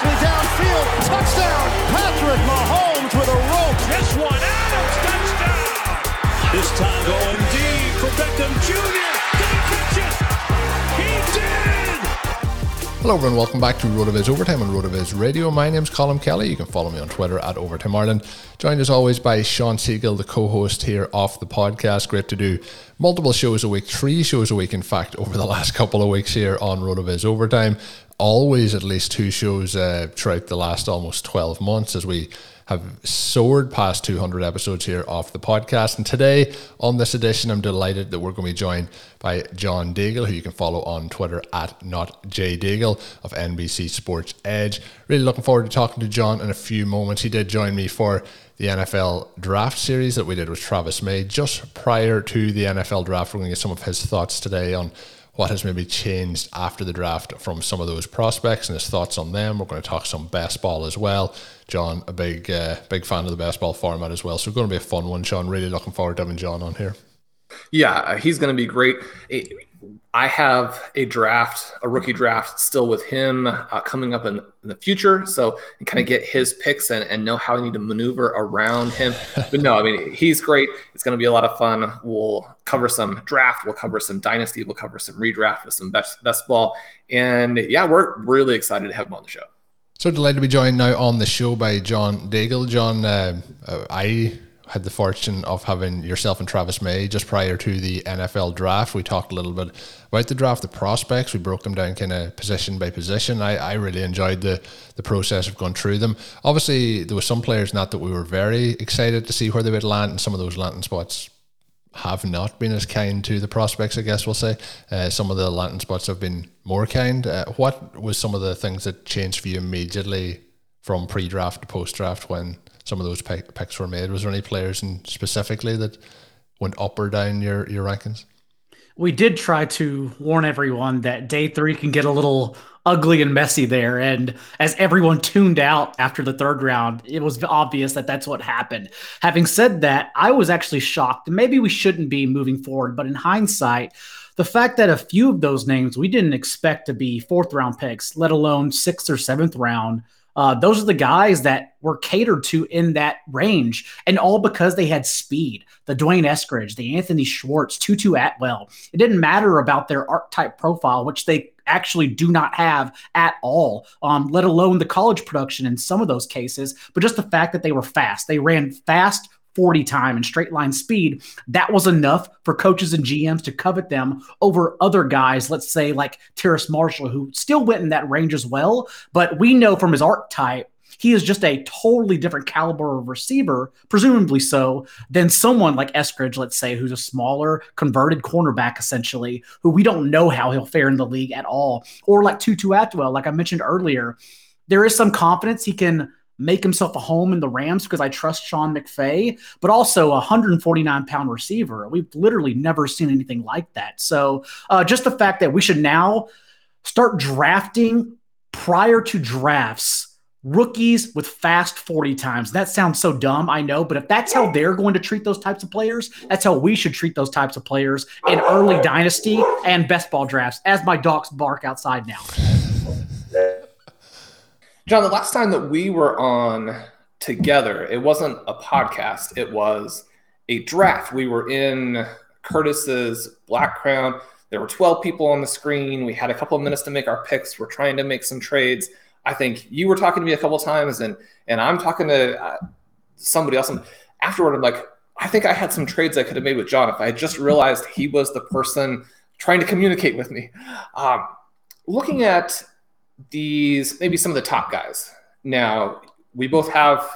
perfectly downfield. Touchdown, Patrick Mahomes with a rope. This one, Adams, touchdown. This time going deep for Beckham Jr. Did he catch it? He did. Hello everyone, welcome back to RotoViz Overtime on RotoViz Radio. My name's Colm Kelly. You can follow me on Twitter at Overtime Ireland. Joined as always by Shawn Siegele, the co-host here off the podcast. Great to do multiple shows a week, three shows a week, in fact, over the last couple of weeks here on RotoViz Overtime. Always at least two shows uh, throughout the last almost 12 months as we have soared past 200 episodes here off the podcast. And today, on this edition, I'm delighted that we're going to be joined by John Daigle, who you can follow on Twitter at notjdaigle of NBC Sports Edge. Really looking forward to talking to John in a few moments. He did join me for the NFL draft series that we did with Travis May just prior to the NFL draft. We're going to get some of his thoughts today on what has maybe changed after the draft from some of those prospects and his thoughts on them. We're going to talk some best ball as well. John, a big uh, big fan of the best ball format as well. So it's going to be a fun one, Shawn. Really looking forward to having John on here. Yeah, he's going to be great. I have a draft, a rookie draft still with him uh, coming up in, in, the future. So and kind of get his picks and, and know how I need to maneuver around him. But no, I mean, he's great. It's going to be a lot of fun. We'll cover some draft. We'll cover some dynasty. We'll cover some redraft with some best, best ball. And yeah, we're really excited to have him on the show. So delighted to be joined now on the show by John Daigle. John, uh, uh I had the fortune of having yourself and Travis May just prior to the NFL draft. We talked a little bit about the draft, the prospects. We broke them down kind of position by position. I, I really enjoyed the the process of going through them. Obviously, there were some players not that we were very excited to see where they would land, and some of those landing spots have not been as kind to the prospects. I guess we'll say uh, some of the landing spots have been more kind. Uh, what was some of the things that changed for you immediately from pre-draft to post-draft when some of those picks were made. Was there any players in specifically that went up or down your your rankings? We did try to warn everyone that day three can get a little ugly and messy there. And as everyone tuned out after the third round, it was obvious that that's what happened. Having said that, I was actually shocked. Maybe we shouldn't be moving forward, but in hindsight, the fact that a few of those names we didn't expect to be fourth round picks, let alone sixth or seventh round, uh, those are the guys that were catered to in that range, and all because they had speed. The D'Wayne Eskridge, the Anthony Schwartz, Tutu Atwell. It didn't matter about their archetype profile, which they actually do not have at all, um, let alone the college production in some of those cases, but just the fact that they were fast. They ran fast 40 time and straight line speed, that was enough for coaches and GMs to covet them over other guys, let's say like Terrace Marshall, who still went in that range as well. But we know from his archetype, he is just a totally different caliber of receiver, presumably so, than someone like Eskridge, let's say, who's a smaller converted cornerback essentially, who we don't know how he'll fare in the league at all, or like Tutu Atwell, like I mentioned earlier. There is some confidence he can make himself a home in the Rams because I trust Sean McVay, but also a 149 pound receiver. We've literally never seen anything like that. So uh, just the fact that we should now start drafting prior to drafts rookies with fast 40 times. That sounds so dumb, I know, but if that's how they're going to treat those types of players, that's how we should treat those types of players in early dynasty and best ball drafts, as my dogs bark outside now. John, the last time that we were on together, it wasn't a podcast, it was a draft. We were in Curtis's Black Crown. There were 12 people on the screen. We had a couple of minutes to make our picks. We're trying to make some trades. I think you were talking to me a couple times, and and I'm talking to uh, somebody else. And afterward, I'm like, I think I had some trades I could have made with John if I had just realized he was the person trying to communicate with me. Um, looking at these, maybe some of the top guys. Now, we both have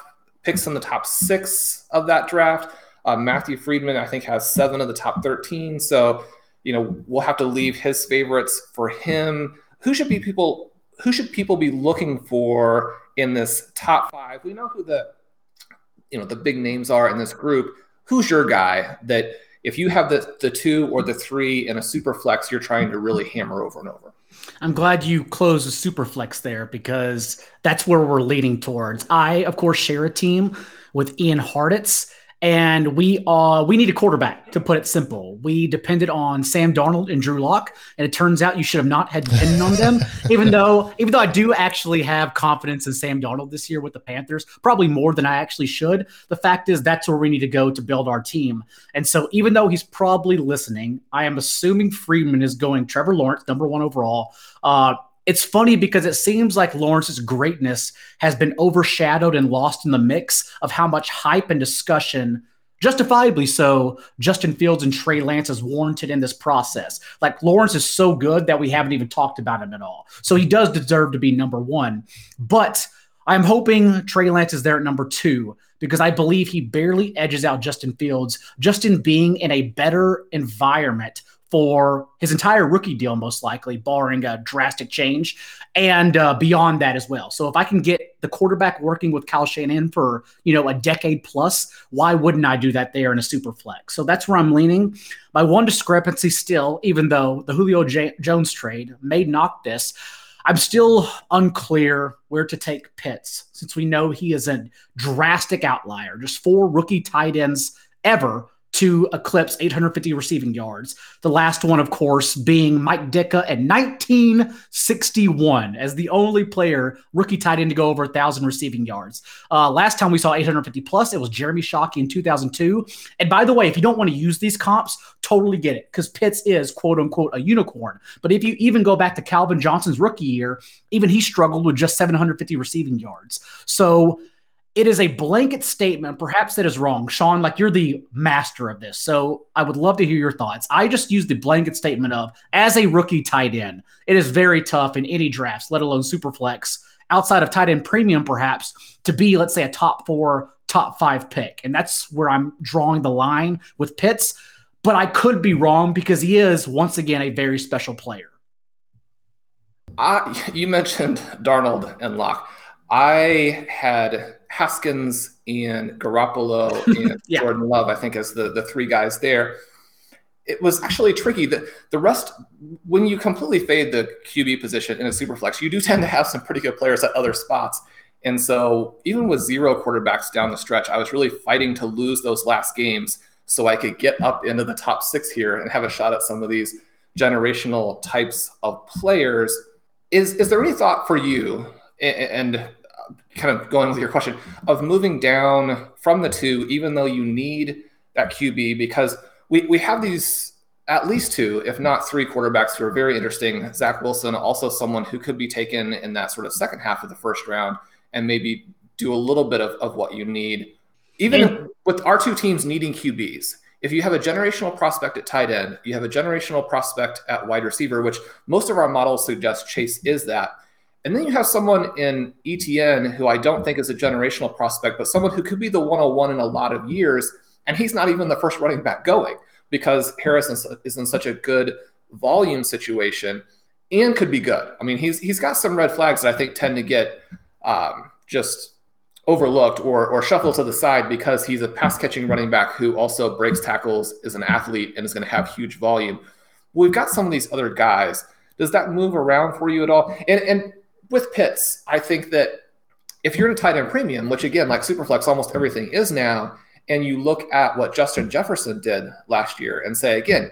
picks in the top six of that draft. Uh, Matthew Freedman, I think, has seven of the top 13. So, you know, we'll have to leave his favorites for him. Who should be people? Who should people be looking for in this top five? We know who the, you know, the big names are in this group. Who's your guy that if you have the the two or the three in a super flex, you're trying to really hammer over and over? I'm glad you closed the superflex there because that's where we're leading towards. I, of course, share a team with Ian Hartitz and we uh we need a quarterback to put it simple. We depended on Sam Darnold and Drew Lock, and it turns out you should have not had depended on them. Even though even though I do actually have confidence in Sam Darnold this year with the Panthers, probably more than I actually should. The fact is that's where we need to go to build our team. And so even though he's probably listening, I am assuming Freedman is going Trevor Lawrence, number one overall. Uh, it's funny because it seems like Lawrence's greatness has been overshadowed and lost in the mix of how much hype and discussion, justifiably so, Justin Fields and Trey Lance has warranted in this process. Like Lawrence is so good that we haven't even talked about him at all. So he does deserve to be number one. But I'm hoping Trey Lance is there at number two because I believe he barely edges out Justin Fields just in being in a better environment for his entire rookie deal, most likely, barring a drastic change, and uh, beyond that as well. So if I can get the quarterback working with Kyle Shanahan for you know a decade plus, why wouldn't I do that there in a super flex? So that's where I'm leaning. My one discrepancy still, even though the Julio J- Jones trade may knock this. I'm still unclear where to take Pitts since we know he is a drastic outlier. Just four rookie tight ends ever to eclipse 850 receiving yards. The last one, of course, being Mike Ditka at 1961 as the only player, rookie tight end, to go over 1,000 receiving yards. Uh, last time we saw 850 plus, it was Jeremy Shockey in 2002. And by the way, if you don't want to use these comps, totally get it because Pitts is quote unquote a unicorn. But if you even go back to Calvin Johnson's rookie year, even he struggled with just 750 receiving yards. So, it is a blanket statement. Perhaps that is wrong. Shawn, like you're the master of this. So I would love to hear your thoughts. I just use the blanket statement of as a rookie tight end, it is very tough in any drafts, let alone super flex, outside of tight end premium, perhaps, to be, let's say, a top four, top five pick. And that's where I'm drawing the line with Pitts. But I could be wrong because he is, once again, a very special player. Uh, you mentioned Darnold and Lock. I had Haskins and Garoppolo and yeah. Jordan Love, I think, as the, the three guys there. It was actually tricky. The, the rest, when you completely fade the QB position in a super flex, you do tend to have some pretty good players at other spots. And so, even with zero quarterbacks down the stretch, I was really fighting to lose those last games so I could get up into the top six here and have a shot at some of these generational types of players. Is, is there any thought for you? And kind of going with your question of moving down from the two, even though you need that QB, because we, we have these at least two, if not three quarterbacks who are very interesting. Zach Wilson, also someone who could be taken in that sort of second half of the first round and maybe do a little bit of, of what you need. Even and, with our two teams needing QBs, if you have a generational prospect at tight end, you have a generational prospect at wide receiver, which most of our models suggest Chase is that And then you have someone in ETN who I don't think is a generational prospect, but someone who could be the 101 in a lot of years. And he's not even the first running back going because Harris is in such a good volume situation and could be good. I mean, he's he's got some red flags that I think tend to get um, just overlooked or or shuffled to the side because he's a pass catching running back who also breaks tackles, is an athlete, and is going to have huge volume. We've got some of these other guys. Does that move around for you at all? And and with Pitts, I think that if you're in a tight end premium, which again, like Superflex, almost everything is now, and you look at what Justin Jefferson did last year and say, again,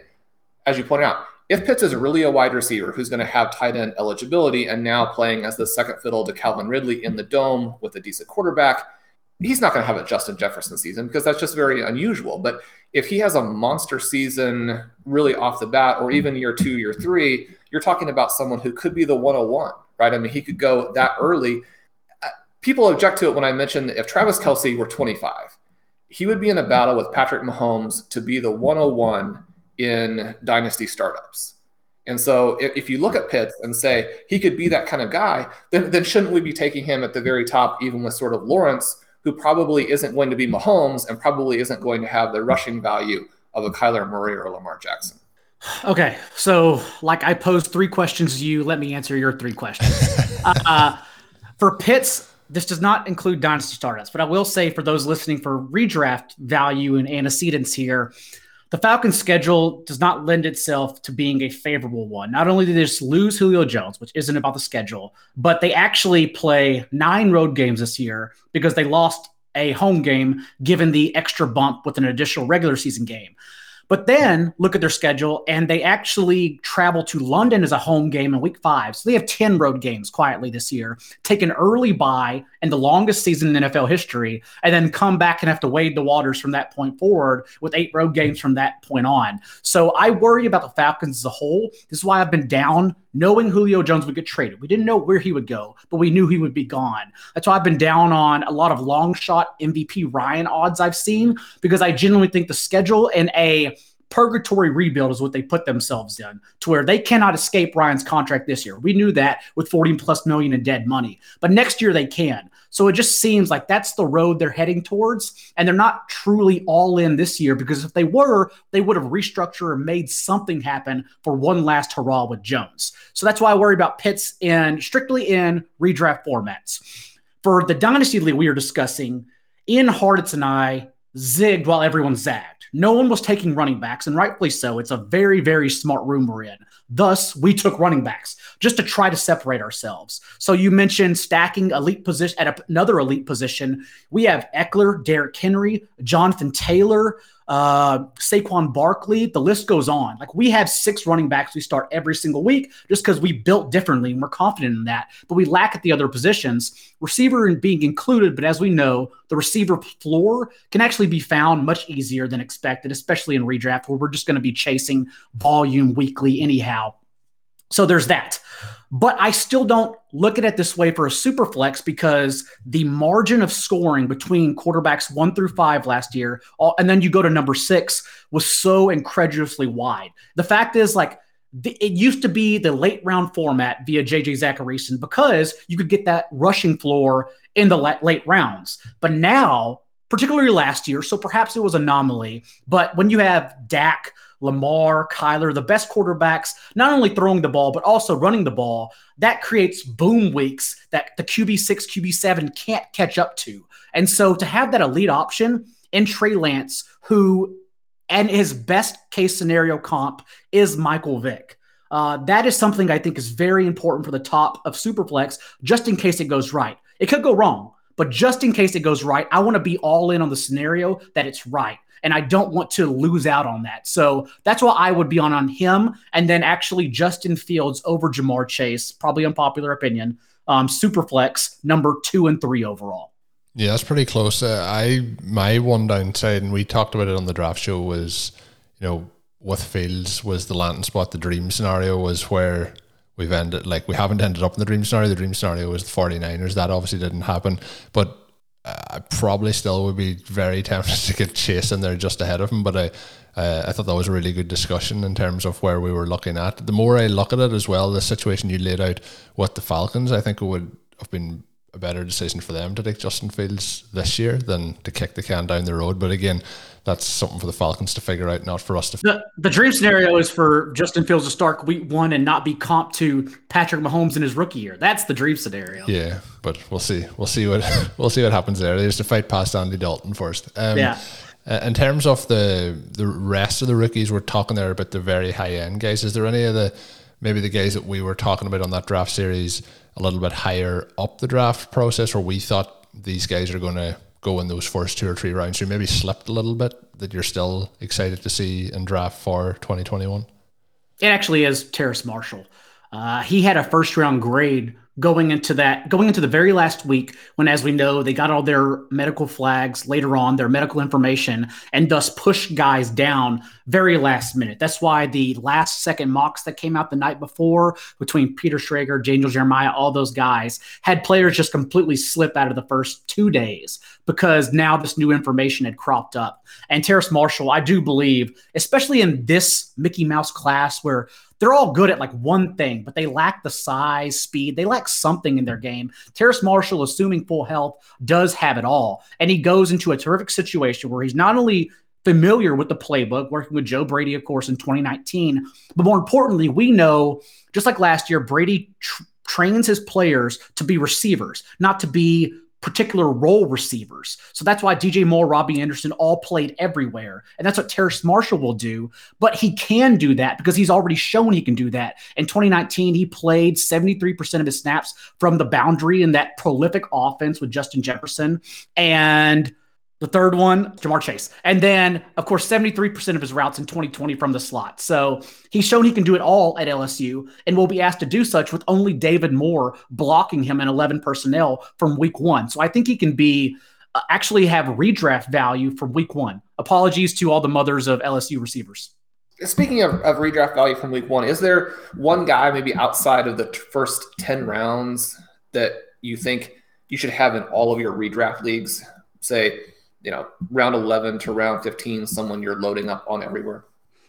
as you point out, if Pitts is really a wide receiver who's going to have tight end eligibility and now playing as the second fiddle to Calvin Ridley in the dome with a decent quarterback, he's not going to have a Justin Jefferson season because that's just very unusual. But if he has a monster season really off the bat, or even year two, year three, you're talking about someone who could be the 101, right? I mean, he could go that early. People object to it when I mention that if Travis Kelce were 25, he would be in a battle with Patrick Mahomes to be the 101 in dynasty startups. And so if, you look at Pitts and say he could be that kind of guy, then, then shouldn't we be taking him at the very top, even with sort of Lawrence, who probably isn't going to be Mahomes and probably isn't going to have the rushing value of a Kyler Murray or Lamar Jackson? Okay, so like I posed three questions to you. Let me answer your three questions. uh, for Pitts, this does not include dynasty startups, but I will say for those listening for redraft value and antecedents here, the Falcons' schedule does not lend itself to being a favorable one. Not only did they just lose Julio Jones, which isn't about the schedule, but they actually play nine road games this year because they lost a home game given the extra bump with an additional regular season game. But then look at their schedule, and they actually travel to London as a home game in week five. So they have 10 road games quietly this year, take an early bye and the longest season in NFL history, and then come back and have to wade the waters from that point forward with eight road games from that point on. So I worry about the Falcons as a whole. This is why I've been down knowing Julio Jones would get traded. We didn't know where he would go, but we knew he would be gone. That's why I've been down on a lot of long shot MVP Ryan odds I've seen because I genuinely think the schedule and a purgatory rebuild is what they put themselves in to where they cannot escape Ryan's contract this year. We knew that with 40 plus million in dead money, but next year they can. So it just seems like that's the road they're heading towards. And they're not truly all in this year because if they were, they would have restructured or made something happen for one last hurrah with Jones. So that's why I worry about Pitts in strictly in redraft formats. For the dynasty league we are discussing, Ian Hartitz and I zigged while everyone zagged. No one was taking running backs, and rightfully so. It's a very, very smart room we're in. Thus, we took running backs just to try to separate ourselves. So you mentioned stacking elite position at another elite position. We have Ekeler, Derrick Henry, Jonathan Taylor, uh, Saquon Barkley, the list goes on. Like we have six running backs we start every single week just because we built differently and we're confident in that, but we lack at the other positions. Receiver being included, but as we know, the receiver floor can actually be found much easier than expected, especially in redraft where we're just going to be chasing volume weekly anyhow. So there's that. But I still don't look at it this way for a super flex because the margin of scoring between quarterbacks one through five last year, and then you go to number six, was so incredulously wide. The fact is, like, it used to be the late round format via JJ Zachariason because you could get that rushing floor in the late rounds. But now, particularly last year, so perhaps it was anomaly, but when you have Dak, Lamar, Kyler, the best quarterbacks, not only throwing the ball, but also running the ball, that creates boom weeks that the QB6, QB7 can't catch up to. And so to have that elite option in Trey Lance, who and his best case scenario comp is Michael Vick. Uh, that is something I think is very important for the top of Superflex, just in case it goes right. It could go wrong, but just in case it goes right, I want to be all in on the scenario that it's right and I don't want to lose out on that. So that's why I would be on on him, and then actually Justin Fields over Ja'Marr Chase, probably unpopular opinion. Um, Superflex number two and three overall. Yeah, that's pretty close. Uh, I my one downside, and we talked about it on the draft show, was you know with Fields was the landing spot. The dream scenario was where we've ended like we haven't ended up in the dream scenario. The dream scenario was the 49ers. That obviously didn't happen. But I probably still would be very tempted to get Chase in there just ahead of him, but I, uh, I thought that was a really good discussion in terms of where we were looking at. The more I look at it as well, the situation you laid out with the Falcons, I think it would have been a better decision for them to take Justin Fields this year than to kick the can down the road. But again, that's something for the Falcons to figure out, not for us to. The, the dream scenario is for Justin Fields to start week one and not be comp to Patrick Mahomes in his rookie year. That's the dream scenario. Yeah, but we'll see. We'll see what we'll see what happens there. There's to fight past Andy Dalton first. Um, yeah. Uh, in terms of the the rest of the rookies, we're talking there about the very high end guys. Is there any of the maybe the guys that we were talking about on that draft series a little bit higher up the draft process, where we thought these guys are going to go in those first two or three rounds? You maybe slipped a little bit that you're still excited to see in draft for 2021. It actually is Terrace Marshall. Uh, he had a first round grade going into that going into the very last week when as we know they got all their medical flags later on their medical information and thus pushed guys down very last minute that's why the last second mocks that came out the night before between peter schrager Daniel jeremiah all those guys had players just completely slip out of the first two days because now this new information had cropped up and terrace marshall i do believe especially in this mickey mouse class where they're all good at like one thing, but they lack the size, speed. They lack something in their game. Terrace Marshall, assuming full health, does have it all. And he goes into a terrific situation where he's not only familiar with the playbook, working with Joe Brady, of course, in 2019, but more importantly, we know, just like last year, Brady tr- trains his players to be receivers, not to be particular role receivers. So that's why DJ Moore, Robbie Anderson all played everywhere. And that's what Terrace Marshall will do. But he can do that because he's already shown he can do that. In 2019, he played 73% of his snaps from the boundary in that prolific offense with Justin Jefferson. And the third one, Ja'Marr Chase. And then, of course, 73% of his routes in 2020 from the slot. So he's shown he can do it all at LSU and will be asked to do such with only David Moore blocking him in 11 personnel from week one. So I think he can be uh, actually have redraft value from week one. Apologies to all the mothers of LSU receivers. Speaking of, of redraft value from week one, is there one guy maybe outside of the t- first 10 rounds that you think you should have in all of your redraft leagues? Say, you know, round 11 to round 15, someone you're loading up on everywhere?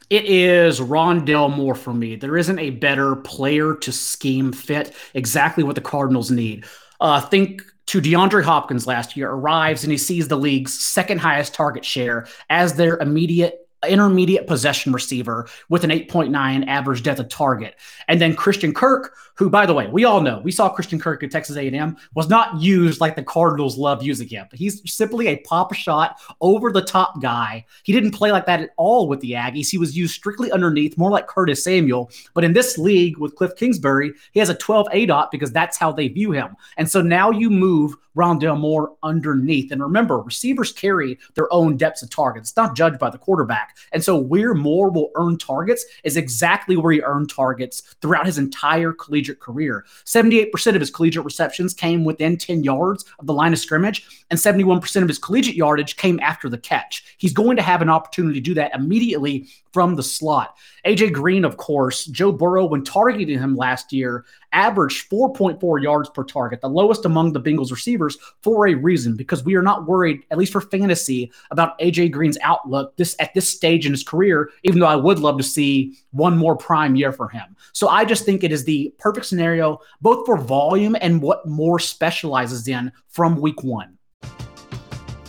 It is Rondale Moore for me. There isn't a better player to scheme fit exactly what the Cardinals need. Uh, think to DeAndre Hopkins last year, arrives and he sees the league's second highest target share as their immediate intermediate possession receiver with an 8.9 average depth of target. And then Christian Kirk, who, by the way, we all know we saw Christian Kirk at Texas A&M was not used like the Cardinals love using him. He's simply a pop shot over the top guy. He didn't play like that at all with the Aggies. He was used strictly underneath, more like Curtis Samuel. But in this league with Cliff Kingsbury, he has a 12 aDOT because that's how they view him. And so now you move Rondale Moore underneath. And remember, receivers carry their own depths of target. It's not judged by the quarterback. And so where Moore will earn targets is exactly where he earned targets throughout his entire collegiate career. 78% of his collegiate receptions came within 10 yards of the line of scrimmage, and 71% of his collegiate yardage came after the catch. He's going to have an opportunity to do that immediately from the slot. AJ Green, of course, Joe Burrow, when targeting him last year, averaged 4.4 yards per target, the lowest among the Bengals receivers for a reason, because we are not worried, at least for fantasy, about AJ Green's outlook this at this stage in his career, even though I would love to see one Moore prime year for him. So I just think it is the perfect scenario, both for volume and what more specializes in from week one.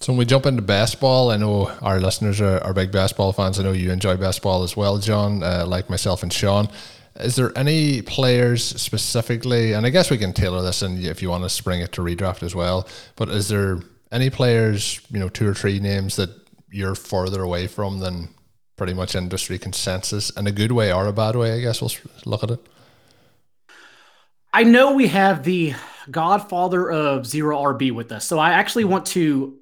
So when we jump into basketball, I know our listeners are, are big basketball fans. I know you enjoy basketball as well, John, uh, like myself and Sean. Is there any players specifically, and I guess we can tailor this and if you want to spring it to redraft as well, but is there any players, you know, two or three names that you're further away from than pretty much industry consensus in a good way or a bad way? I guess we'll look at it. I know we have the godfather of zero RB with us. So I actually want to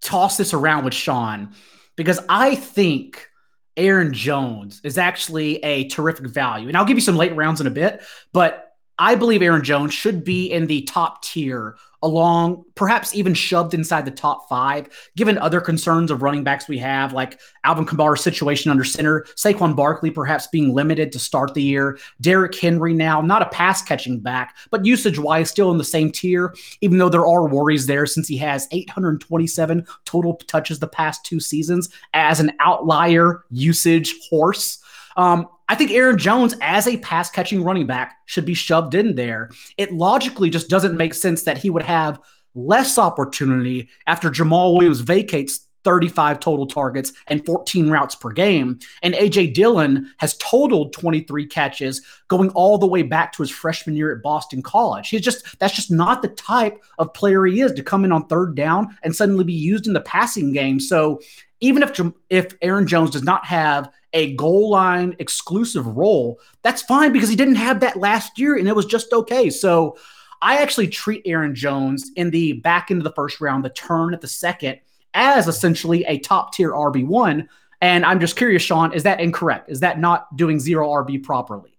toss this around with Shawn because I think Aaron Jones is actually a terrific value. And I'll give you some late rounds in a bit, but I believe Aaron Jones should be in the top tier, along perhaps even shoved inside the top five, given other concerns of running backs we have, like Alvin Kamara's situation under center, Saquon Barkley perhaps being limited to start the year, Derrick Henry now not a pass catching back, but usage wise still in the same tier, even though there are worries there since he has 827 total touches the past two seasons as an outlier usage horse. Um, I think Aaron Jones, as a pass catching running back, should be shoved in there. It logically just doesn't make sense that he would have less opportunity after Jamaal Williams vacates 35 total targets and 14 routes per game. And AJ Dillon has totaled 23 catches going all the way back to his freshman year at Boston College. He's just that's just not the type of player he is to come in on third down and suddenly be used in the passing game. So even if if Aaron Jones does not have a goal line exclusive role, that's fine because he didn't have that last year and it was just okay. So I actually treat Aaron Jones in the back end of the first round, the turn at the second, as essentially a top tier RB1. And I'm just curious, Shawn, is that incorrect? Is that not doing zero RB properly?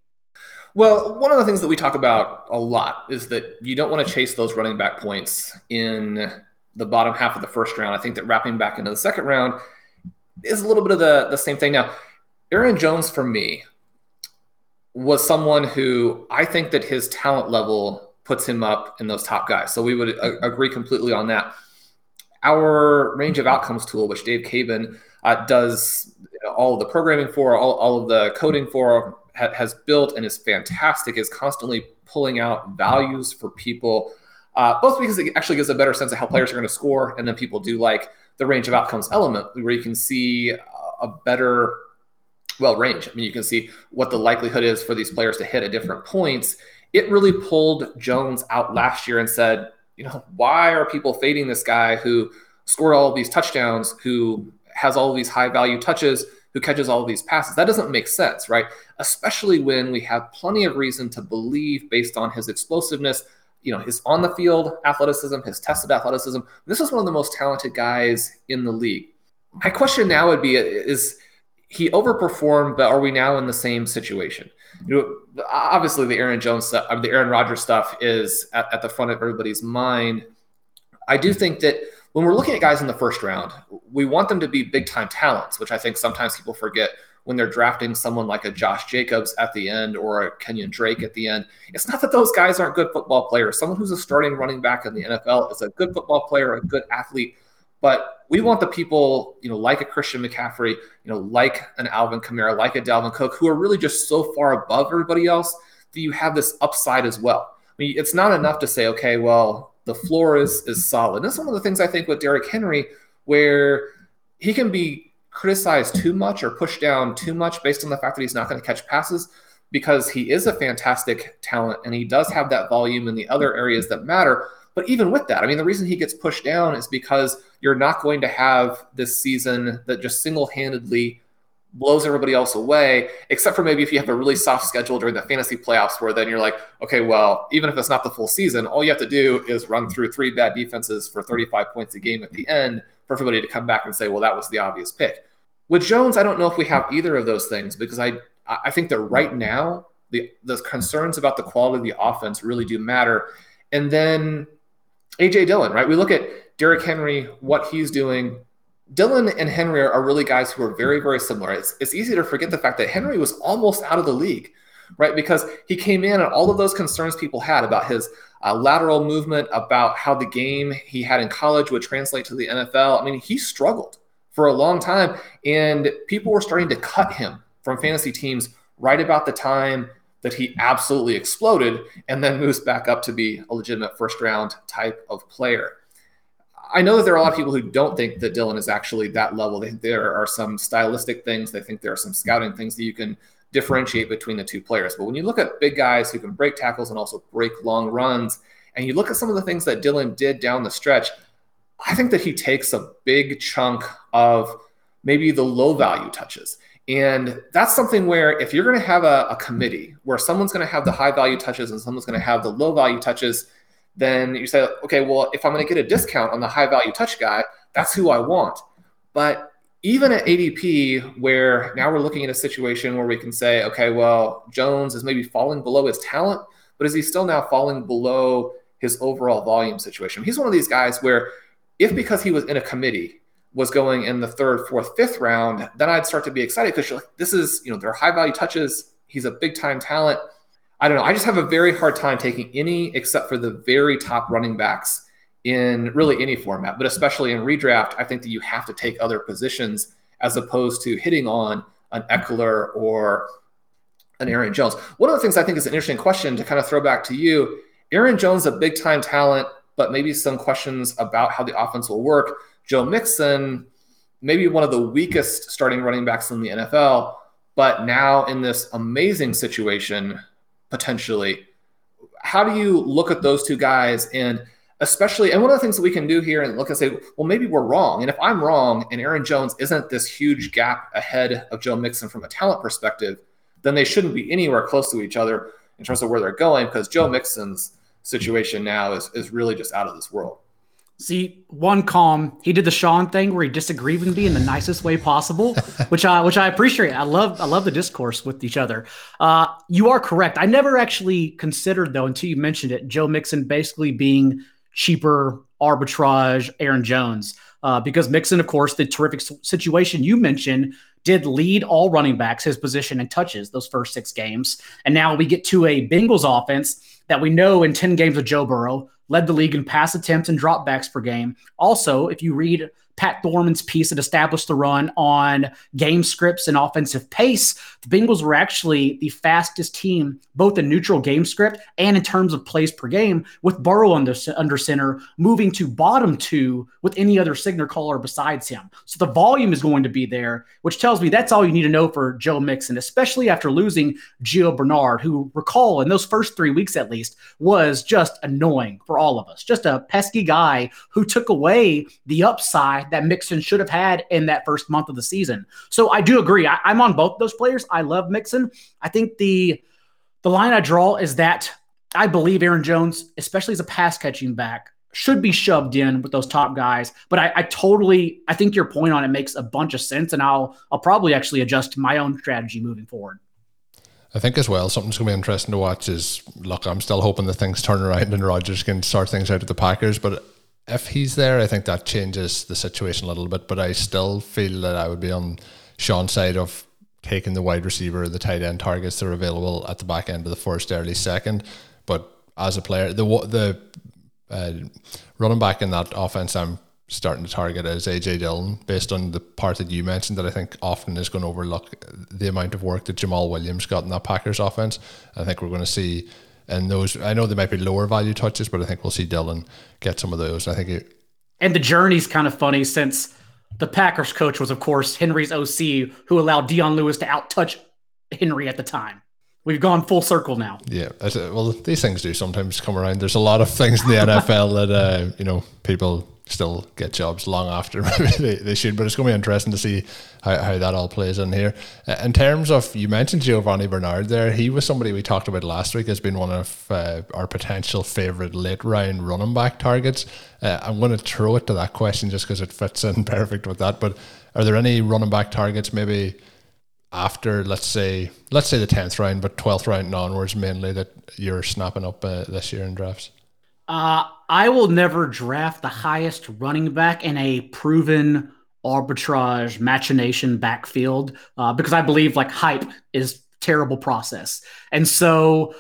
Well, one of the things that we talk about a lot is that you don't want to chase those running back points in the bottom half of the first round. I think that wrapping back into the second round is a little bit of the, the same thing. Now, Aaron Jones for me was someone who I think that his talent level puts him up in those top guys. So we would a- agree completely on that. Our range of outcomes tool, which Dave Caban uh, does all of the programming for, all, all of the coding for, ha- has built and is fantastic, is constantly pulling out values for people, uh, both because it actually gives a better sense of how players are going to score, and then people do like the range of outcomes element, where you can see a better well range. I mean, you can see what the likelihood is for these players to hit at different points. It really pulled Jones out last year and said, you know, why are people fading this guy who scored all of these touchdowns, who has all of these high value touches, who catches all of these passes? That doesn't make sense, right? Especially when we have plenty of reason to believe, based on his explosiveness, you know, his on the field athleticism, his tested athleticism. This is one of the most talented guys in the league. My question now would be is he overperformed, but are we now in the same situation? You know, obviously the Aaron Jones stuff, uh, the Aaron Rodgers stuff is at, at the front of everybody's mind. I do think that when we're looking at guys in the first round, we want them to be big time talents, which I think sometimes people forget when they're drafting someone like a Josh Jacobs at the end or a Kenyon Drake at the end. It's not that those guys aren't good football players. Someone who's a starting running back in the NFL is a good football player, a good athlete, but we want the people, you know, like a Christian McCaffrey, you know, like an Alvin Kamara, like a Dalvin Cook, who are really just so far above everybody else that you have this upside as well. I mean, it's not enough to say, okay, well, the floor is is solid. And that's one of the things I think with Derrick Henry, where he can be criticized too much or pushed down too much based on the fact that he's not going to catch passes because he is a fantastic talent and he does have that volume in the other areas that matter. But even with that, I mean, the reason he gets pushed down is because you're not going to have this season that just single handedly blows everybody else away, except for maybe if you have a really soft schedule during the fantasy playoffs where then you're like, okay, well, even if it's not the full season, all you have to do is run through three bad defenses for 35 points a game at the end for everybody to come back and say, well, that was the obvious pick. With Jones, I don't know if we have either of those things because I I think that right now the the concerns about the quality of the offense really do matter. And then AJ Dillon, right? We look at Derrick Henry, what he's doing. Dillon and Henry are really guys who are very, very similar. It's, it's easy to forget the fact that Henry was almost out of the league, right? Because he came in and all of those concerns people had about his uh, lateral movement, about how the game he had in college would translate to the NFL. I mean, he struggled for a long time, and people were starting to cut him from fantasy teams right about the time that he absolutely exploded and then moves back up to be a legitimate first round type of player. I know that there are a lot of people who don't think that Dillon is actually that level. They there are some stylistic things. They think there are some scouting things that you can differentiate between the two players. But when you look at big guys who can break tackles and also break long runs, and you look at some of the things that Dillon did down the stretch, I think that he takes a big chunk of maybe the low value touches. And that's something where if you're going to have a, a committee where someone's going to have the high value touches and someone's going to have the low value touches, then you say, okay, well, if I'm going to get a discount on the high value touch guy, that's who I want. But even at ADP, where now we're looking at a situation where we can say, okay, well, Jones is maybe falling below his talent, but is he still now falling below his overall volume situation? He's one of these guys where if because he was in a committee, was going in the third, fourth, fifth round, then I'd start to be excited because like, this is, you know, they're high value touches. He's a big time talent. I don't know. I just have a very hard time taking any except for the very top running backs in really any format, but especially in redraft. I think that you have to take other positions as opposed to hitting on an Ekeler or an Aaron Jones. One of the things I think is an interesting question to kind of throw back to you Aaron Jones, a big time talent, but maybe some questions about how the offense will work. Joe Mixon, maybe one of the weakest starting running backs in the NFL, but now in this amazing situation, potentially. How do you look at those two guys? And especially and one of the things that we can do here and look and say well maybe we're wrong. And if i'm wrong and aaron jones isn't this huge gap ahead of joe mixon from a talent perspective then they shouldn't be anywhere close to each other in terms of where they're going because joe mixon's situation now is, is really just out of this world See, one Colm. He did the Shawn thing where he disagreed with me in the nicest way possible, which I which I appreciate. I love I love the discourse with each other. Uh, you are correct. I never actually considered though until you mentioned it, Joe Mixon basically being cheaper arbitrage Aaron Jones. Uh, because Mixon, of course, the terrific situation you mentioned did lead all running backs his position and touches those first six games. And now we get to a Bengals offense that we know in 10 games of Joe Burrow led the league in pass attempts and dropbacks per game. Also, if you read Pat Thorman's piece that established the run on game scripts and offensive pace, the Bengals were actually the fastest team, both in neutral game script and in terms of plays per game, with Burrow under, under center moving to bottom two with any other signal caller besides him. So the volume is going to be there, which tells me that's all you need to know for Joe Mixon, especially after losing Gio Bernard, who recall in those first three weeks at least was just annoying for all of us, just a pesky guy who took away the upside that Mixon should have had in that first month of the season. So I do agree. I, I'm on both those players. I love Mixon. I think the the line I draw is that I believe Aaron Jones, especially as a pass catching back, should be shoved in with those top guys. But I, I, totally, I think your point on it makes a bunch of sense, and I'll I'll probably actually adjust my own strategy moving forward. I think as well, something's going to be interesting to watch is look, I'm still hoping that things turn around and Rodgers can start things out at the Packers, but if he's there, I think that changes the situation a little bit. But I still feel that I would be on Shawn's side of taking the wide receiver, the tight end targets that are available at the back end of the first, early second. But as a player, the the uh, running back in that offense, I'm starting to target as AJ Dillon based on the part that you mentioned that I think often is going to overlook the amount of work that Jamaal Williams got in that Packers offense. I think we're going to see and those I know they might be lower value touches, but I think we'll see Dillon get some of those. I think it, and the journey's kind of funny since the Packers coach was, of course, Henry's OC, who allowed Dion Lewis to outtouch Henry at the time. We've gone full circle now. Yeah, well, these things do sometimes come around. There's a lot of things in the NFL that uh, you know people still get jobs long after they, they should. But it's going to be interesting to see how, how that all plays in here. Uh, in terms of, you mentioned Giovanni Bernard there. He was somebody we talked about last week as being one of uh, our potential favourite late round running back targets. Uh, I'm going to throw it to that question just because it fits in perfect with that. But are there any running back targets maybe after let's say let's say the 10th round but 12th round onwards mainly that you're snapping up uh, this year in drafts uh, I will never draft the highest running back in a proven arbitrage machination backfield uh, because I believe like hype is terrible process. And so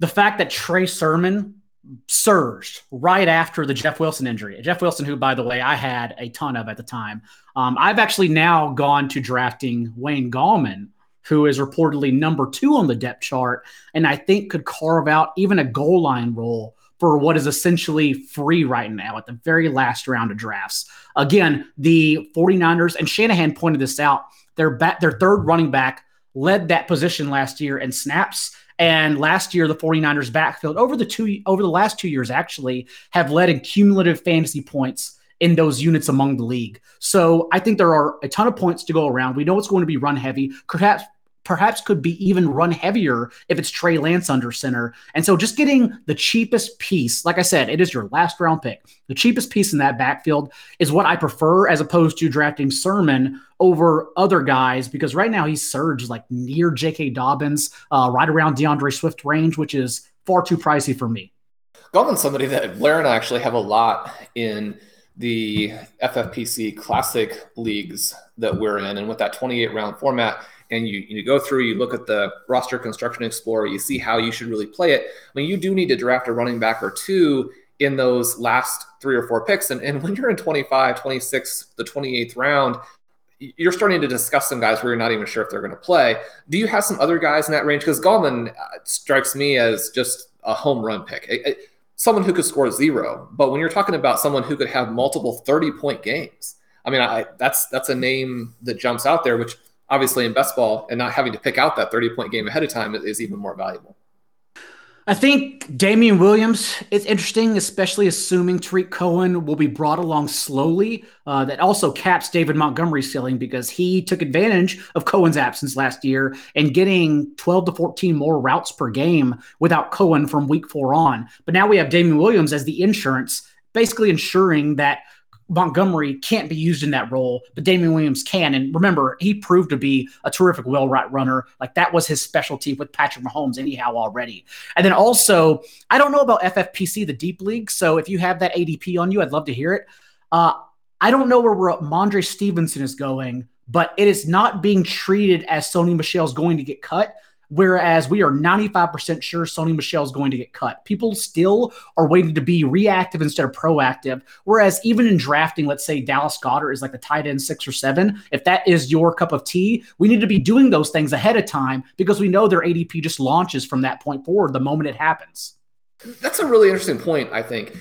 the fact that Trey Sermon surged right after the Jeff Wilson injury, Jeff Wilson, who by the way I had a ton of at the time, um, I've actually now gone to drafting Wayne Gallman. Who is reportedly number two on the depth chart, and I think could carve out even a goal line role for what is essentially free right now at the very last round of drafts. Again, the 49ers, and Shanahan pointed this out, their, back, their third running back led that position last year in snaps. And last year, the 49ers backfield over the two over the last two years actually have led in cumulative fantasy points in those units among the league. So I think there are a ton of points to go around. We know it's going to be run heavy. Perhaps perhaps could be even run heavier if it's Trey Lance under center. And so just getting the cheapest piece, like I said, it is your last round pick. The cheapest piece in that backfield is what I prefer as opposed to drafting Sermon over other guys because right now he's surged like near J.K. Dobbins, uh, right around D'Andre Swift range, which is far too pricey for me. Gallman's somebody that Blair and I actually have a lot in the FFPC classic leagues that we're in. And with that 28 round format, and you, you go through, you look at the roster construction explorer, you see how you should really play it. I mean, you do need to draft a running back or two in those last three or four picks. And, and when you're in 25, 26, the 28th round, you're starting to discuss some guys where you're not even sure if they're going to play. Do you have some other guys in that range? Because Gallman uh, strikes me as just a home run pick, it, it, someone who could score zero. But when you're talking about someone who could have multiple 30 point games, I mean, I, that's that's a name that jumps out there, which – obviously in best ball and not having to pick out that 30 point game ahead of time is even more valuable. I think Damien Williams is interesting, especially assuming Tarik Cohen will be brought along slowly. Uh, that also caps David Montgomery's ceiling because he took advantage of Cohen's absence last year and getting 12 to 14 more routes per game without Cohen from week four on. But now we have Damien Williams as the insurance, basically ensuring that Montgomery can't be used in that role, but Damien Williams can. And remember, he proved to be a terrific well route runner. Like that was his specialty with Patrick Mahomes, anyhow, already. And then also, I don't know about FFPC, the deep league. So if you have that ADP on you, I'd love to hear it. Uh, I don't know where Rhamondre Stevenson is going, but it is not being treated as Sony Michel is going to get cut. Whereas we are 95% sure Sony Michel is going to get cut. People still are waiting to be reactive instead of proactive. Whereas even in drafting, let's say Dallas Goedert is like the tight end six or seven. If that is your cup of tea, we need to be doing those things ahead of time because we know their ADP just launches from that point forward the moment it happens. That's a really interesting point, I think.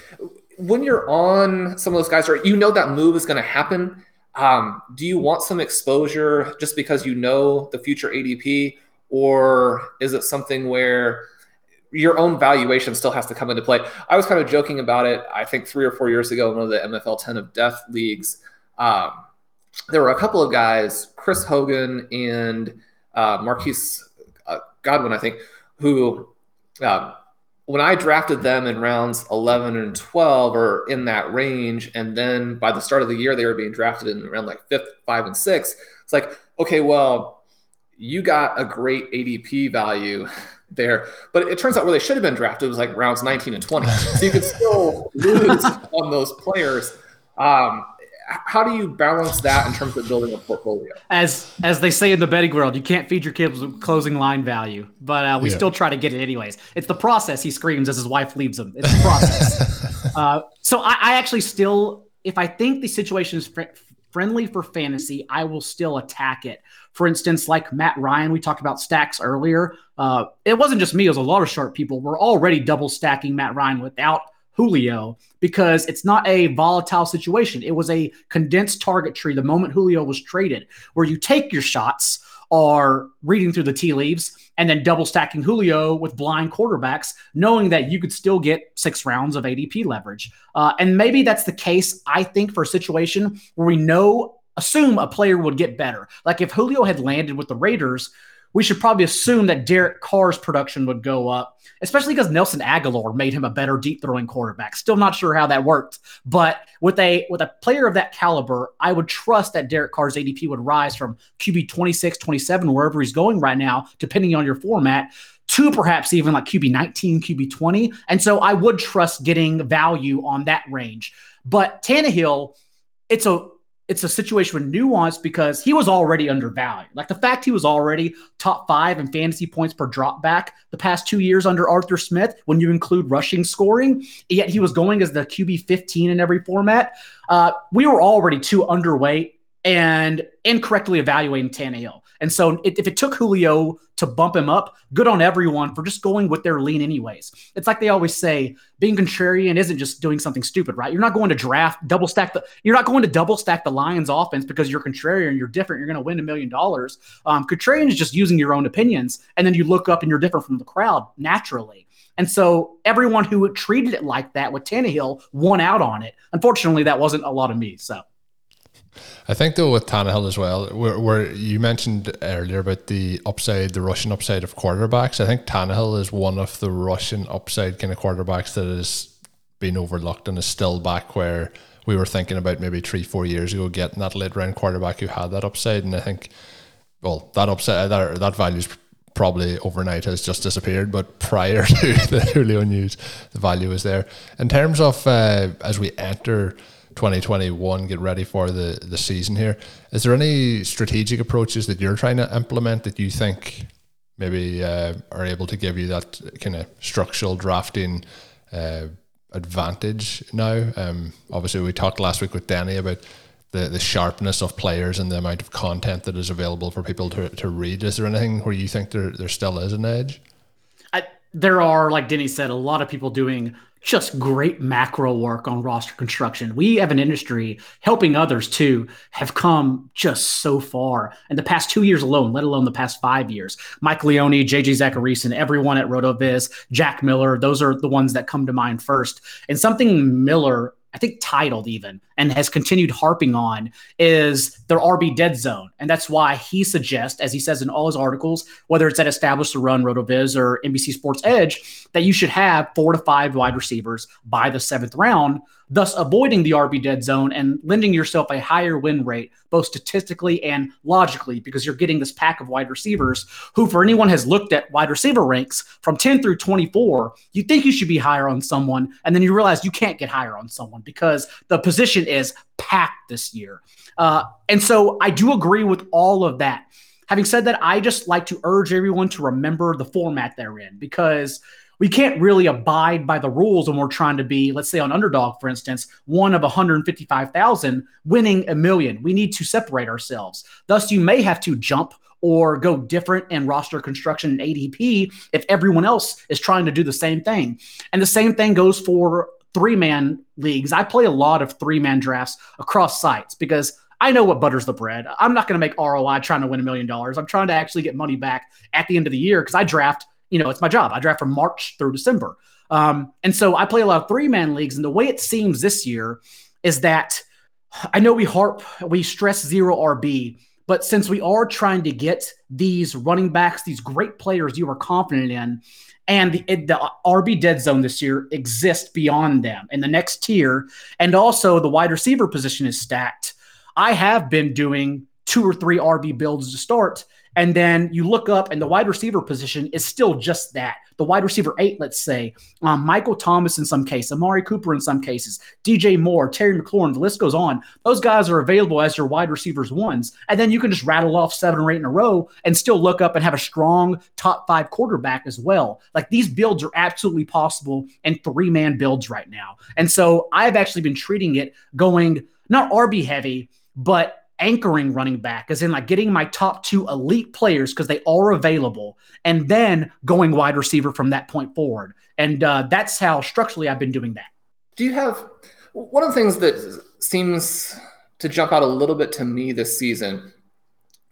When you're on some of those guys, or you know that move is going to happen, um, do you want some exposure just because you know the future ADP? Or is it something where your own valuation still has to come into play? I was kind of joking about it. I think three or four years ago, one of the MFL 10 of Death leagues, um, there were a couple of guys, Chris Hogan and uh, Marquise uh, Godwin, I think, who uh, when I drafted them in rounds 11 and 12 or in that range, and then by the start of the year, they were being drafted in around like fifth, five, and six. It's like, okay, well, you got a great ADP value there. But it turns out where they should have been drafted was like rounds 19 and 20. So you could still lose on those players. Um, how do you balance that in terms of building a portfolio? As as they say in the betting world, you can't feed your kids with closing line value, but uh, we yeah. still try to get it anyways. It's the process. He screams as his wife leaves him. It's the process. uh, so I, I, actually still, if I think the situation is fr- friendly for fantasy, I will still attack it. For instance, like Matt Ryan, we talked about stacks earlier. Uh, it wasn't just me; it was a lot of sharp people. We're already double stacking Matt Ryan without Julio because it's not a volatile situation. It was a condensed target tree the moment Julio was traded, where you take your shots are reading through the tea leaves and then double stacking Julio with blind quarterbacks, knowing that you could still get six rounds of ADP leverage. Uh, and maybe that's the case, I think, for a situation where we know, assume a player would get better. Like if Julio had landed with the Raiders, we should probably assume that Derek Carr's production would go up, especially because Nelson Agholor made him a better deep throwing quarterback. Still not sure how that worked, but with a with a player of that caliber, I would trust that Derek Carr's ADP would rise from QB 26, 27, wherever he's going right now, depending on your format, to perhaps even like QB 19, QB 20. And so I would trust getting value on that range. But Tannehill, it's a it's a situation with nuance because he was already undervalued. Like the fact he was already top five in fantasy points per drop back the past two years under Arthur Smith, when you include rushing scoring, yet he was going as the QB 15 in every format. Uh, we were already too underweight and incorrectly evaluating Tannehill. And so if it took Julio to bump him up, good on everyone for just going with their lean anyways. It's like they always say, being contrarian isn't just doing something stupid, right? You're not going to draft double stack the you're not going to double stack the Lions offense because you're contrarian, you're different, you're going to win a million dollars. Um, contrarian is just using your own opinions, and then you look up and you're different from the crowd naturally. And so everyone who treated it like that with Tannehill won out on it. Unfortunately, that wasn't a lot of me. So I think though with Tannehill as well, where, where you mentioned earlier about the upside, the Russian upside of quarterbacks. I think Tannehill is one of the Russian upside kind of quarterbacks that has been overlooked and is still back where we were thinking about maybe three, four years ago getting that late round quarterback who had that upside. And I think, well, that upside, that that value's probably overnight has just disappeared. But prior to the Julio news, the value was there. In terms of uh, as we enter 2021 get ready for the the season here. Is there any strategic approaches that you're trying to implement that you think maybe uh, are able to give you that kind of structural drafting uh, advantage now? Um, obviously we talked last week with Danny about the, the sharpness of players and the amount of content that is available for people to, to read. Is there anything where you think there, there still is an edge? I, there are like Denny said a lot of people doing just great macro work on roster construction. We have an industry helping others too have come just so far in the past two years alone, let alone the past five years. Mike Leone, JJ Zachariason, everyone at RotoViz, Jack Miller, those are the ones that come to mind first. And something Miller I think titled even and has continued harping on is their RB dead zone. And that's why he suggests, as he says in all his articles, whether it's at Establish the Run, RotoViz, or NBC Sports Edge, that you should have four to five wide receivers by the seventh round thus avoiding the RB dead zone and lending yourself a higher win rate, both statistically and logically, because you're getting this pack of wide receivers who, for anyone has looked at wide receiver ranks from 10 through 24, you think you should be higher on someone, and then you realize you can't get higher on someone because the position is packed this year. Uh, and so I do agree with all of that. Having said that, I just like to urge everyone to remember the format they're in because – we can't really abide by the rules when we're trying to be, let's say on underdog, for instance, one of 155,000 winning a million. We need to separate ourselves. Thus, you may have to jump or go different in roster construction and ADP if everyone else is trying to do the same thing. And the same thing goes for three man leagues. I play a lot of three man drafts across sites because I know what butters the bread. I'm not going to make ROI trying to win a million dollars. I'm trying to actually get money back at the end of the year because I draft you know, it's my job. I draft from March through December. Um, and so I play a lot of three man leagues. And the way it seems this year is that I know we harp, we stress zero RB, but since we are trying to get these running backs, these great players you are confident in, and the, the RB dead zone this year exists beyond them in the next tier, and also the wide receiver position is stacked. I have been doing two or three RB builds to start and then you look up, and the wide receiver position is still just that. The wide receiver eight, let's say, um, Michael Thomas in some cases, Amari Cooper in some cases, DJ Moore, Terry McLaurin, the list goes on. Those guys are available as your wide receivers ones. And then you can just rattle off seven or eight in a row and still look up and have a strong top five quarterback as well. Like these builds are absolutely possible in three man builds right now. And so I've actually been treating it going not RB heavy, but anchoring running back, as in like getting my top two elite players because they are available, and then going wide receiver from that point forward. And uh, that's how structurally I've been doing that. Do you have one of the things that seems to jump out a little bit to me this season?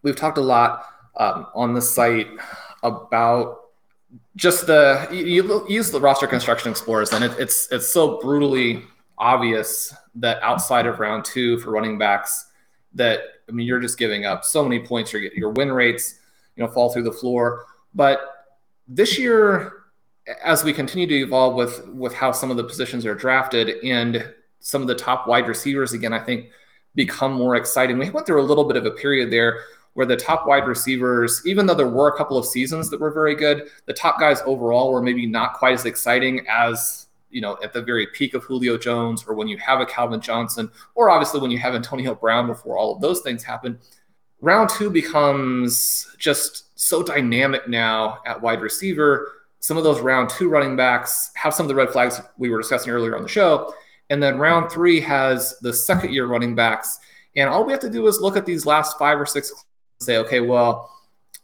We've talked a lot um, on the site about just the you, you, use the roster construction explorers, and it, it's it's so brutally obvious that outside of round two for running backs, that I mean you're just giving up so many points. Your your win rates, you know, fall through the floor. But this year, as we continue to evolve with with how some of the positions are drafted and some of the top wide receivers again, I think become more exciting. We went through a little bit of a period there where the top wide receivers, even though there were a couple of seasons that were very good, the top guys overall were maybe not quite as exciting as you know at the very peak of Julio Jones or when you have a Calvin Johnson or obviously when you have Antonio Brown before all of those things happen. Round two becomes just so dynamic now at wide receiver. Some of those round two running backs have some of the red flags we were discussing earlier on the show. And then round three has the second year running backs. And all we have to do is look at these last five or six and say, okay, well,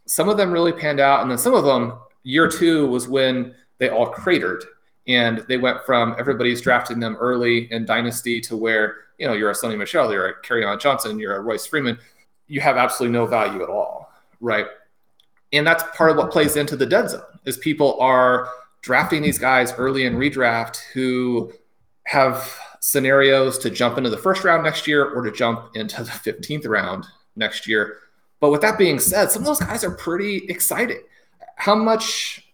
some of them really panned out. And then some of them, year two was when they all cratered. And they went from everybody's drafting them early in Dynasty to where, you know, you're a Sony Michel, you're a Kerryon Johnson, you're a Royce Freeman. You have absolutely no value at all, right? And that's part of what plays into the dead zone is people are drafting these guys early in redraft who have scenarios to jump into the first round next year or to jump into the 15th round next year. But with that being said, some of those guys are pretty exciting. How much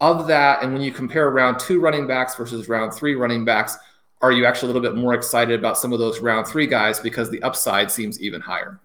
of that, and when you compare round two running backs versus round three running backs, are you actually a little bit more excited about some of those round three guys because the upside seems even higher?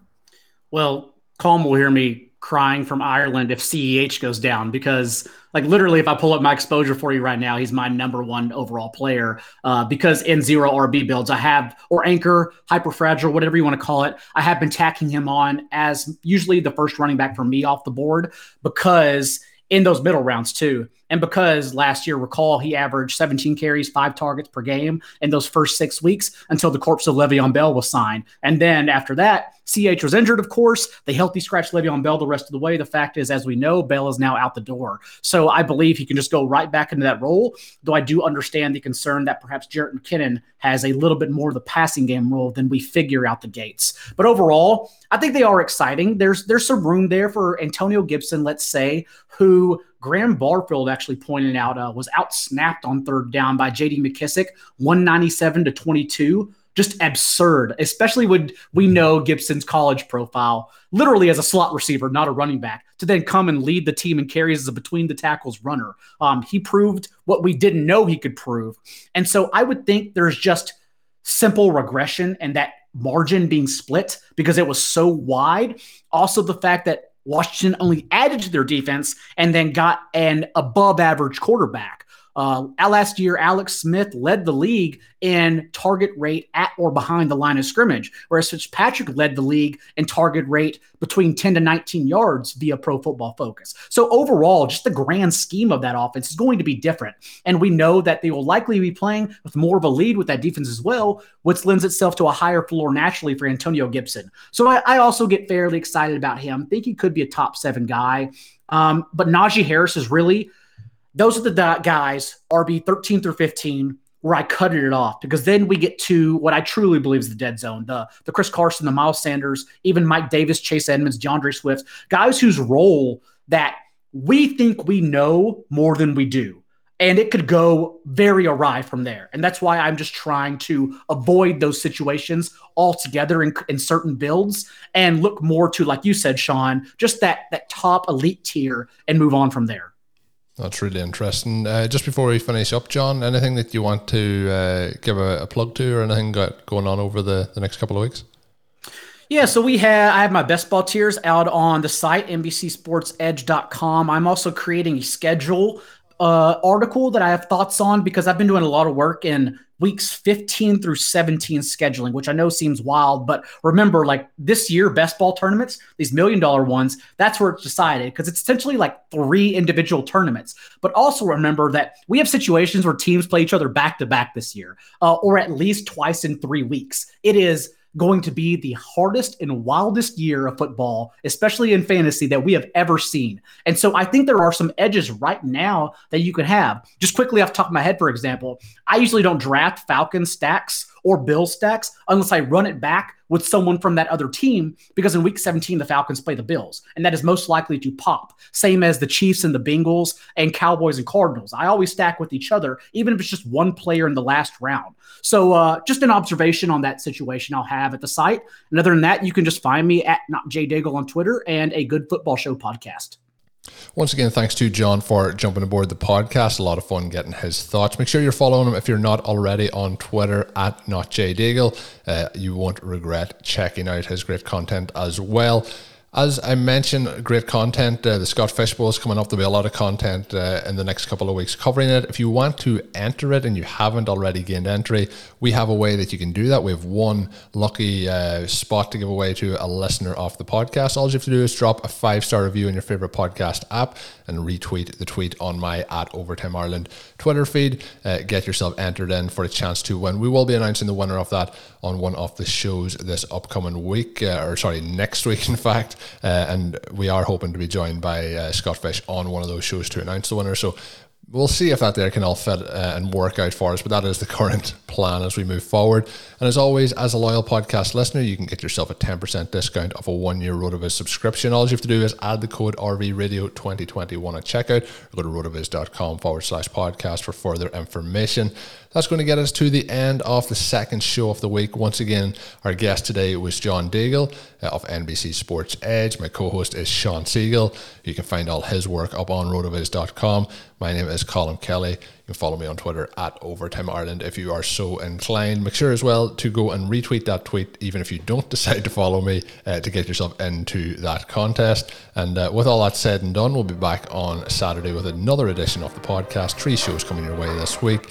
Well, Colm will hear me crying from Ireland if CEH goes down because like literally if I pull up my exposure for you right now, he's my number one overall player uh, because in zero RB builds I have or anchor hyper fragile whatever you want to call it I have been tacking him on as usually the first running back for me off the board because in those middle rounds too. And because last year, recall, he averaged 17 carries, five targets per game in those first six weeks until the corpse of Le'Veon Bell was signed. And then after that, CH was injured, of course. They healthy scratched Le'Veon Bell the rest of the way. The fact is, as we know, Bell is now out the door. So I believe he can just go right back into that role, though I do understand the concern that perhaps Jerick McKinnon has a little bit more of the passing game role than we figure out the gates. But overall, I think they are exciting. There's there's some room there for Antonio Gibson, let's say, who Graham Barfield actually pointed out uh, was outsnapped on third down by J.D. McKissick, 197 to 22. Just absurd, especially when we know Gibson's college profile, literally as a slot receiver, not a running back, to then come and lead the team in carries as a between the tackles runner. Um, he proved what we didn't know he could prove. And so I would think there's just simple regression and that margin being split because it was so wide. Also, the fact that Washington only added to their defense and then got an above average quarterback. Uh, last year, Alex Smith led the league in target rate at or behind the line of scrimmage, whereas Fitzpatrick led the league in target rate between 10 to 19 yards via Pro Football Focus. So overall, just the grand scheme of that offense is going to be different, and we know that they will likely be playing with more of a lead with that defense as well, which lends itself to a higher floor naturally for Antonio Gibson. So I, I also get fairly excited about him. Think he could be a top seven guy. Um, but Najee Harris is really those are the guys, RB 13 through 15, where I cut it off because then we get to what I truly believe is the dead zone. The the Chris Carson, the Miles Sanders, even Mike Davis, Chase Edmonds, D'Andre Swift, guys whose role that we think we know more than we do. And it could go very awry from there. And that's why I'm just trying to avoid those situations altogether in, in certain builds and look more to, like you said, Shawn, just that that top elite tier and move on from there. That's really interesting. Uh, just before we finish up, John, anything that you want to uh, give a, a, plug to, or anything got going on over the, the next couple of weeks? Yeah, so we have I have my best ball tiers out on the site NBCSportsEdge.com. I'm also creating a schedule uh, article that I have thoughts on because I've been doing a lot of work in weeks 15 through 17 scheduling, which I know seems wild, but remember, like this year, best ball tournaments, these million dollar ones, that's where it's decided because it's essentially like three individual tournaments. But also remember that we have situations where teams play each other back to back this year, uh, or at least twice in three weeks. It is going to be the hardest and wildest year of football, especially in fantasy, that we have ever seen. And so I think there are some edges right now that you can have. Just quickly off top of my head, for example, I usually don't draft Falcon stacks or Bill stacks unless I run it back with someone from that other team because in week 17 the Falcons play the Bills and that is most likely to pop. Same as the Chiefs and the Bengals and Cowboys and Cardinals. I always stack with each other even if it's just one player in the last round. So uh, just an observation on that situation I'll have at the site. And other than that you can just find me at not Jay Daigle on Twitter and a good football show podcast once again, thanks to John for jumping aboard the podcast. A lot of fun getting his thoughts. Make sure you're following him if you're not already on Twitter at NotJDaigle. Uh, you won't regret checking out his great content as well. As I mentioned, great content. Uh, the Scott Fish Bowl is coming up. There'll be a lot of content uh, in the next couple of weeks covering it. If you want to enter it and you haven't already gained entry, we have a way that you can do that. We have one lucky uh, spot to give away to a listener of the podcast. All you have to do is drop a five star review in your favorite podcast app and retweet the tweet on my at Overtime Ireland Twitter feed. Uh, get yourself entered in for a chance to win. We will be announcing the winner of that on one of the shows this upcoming week, uh, or sorry, next week, in fact. Uh, and we are hoping to be joined by uh, Scott Fish on one of those shows to announce the winner. So we'll see if that there can all fit uh, and work out for us. But that is the current plan as we move forward. And as always, as a loyal podcast listener, you can get yourself a 10% discount off a one year RotoViz subscription. All you have to do is add the code RVRadio2021 at checkout or go to rotoviz.com forward slash podcast for further information. That's going to get us to the end of the second show of the week. Once again, our guest today was John Daigle uh, of NBC Sports Edge. My co host is Shawn Siegele. You can find all his work up on rotoviz.com. My name is Colm Kelly. You can follow me on Twitter at Overtime Ireland if you are so inclined. Make sure as well to go and retweet that tweet, even if you don't decide to follow me, uh, to get yourself into that contest. And uh, with all that said and done, we'll be back on Saturday with another edition of the podcast. Three shows coming your way this week.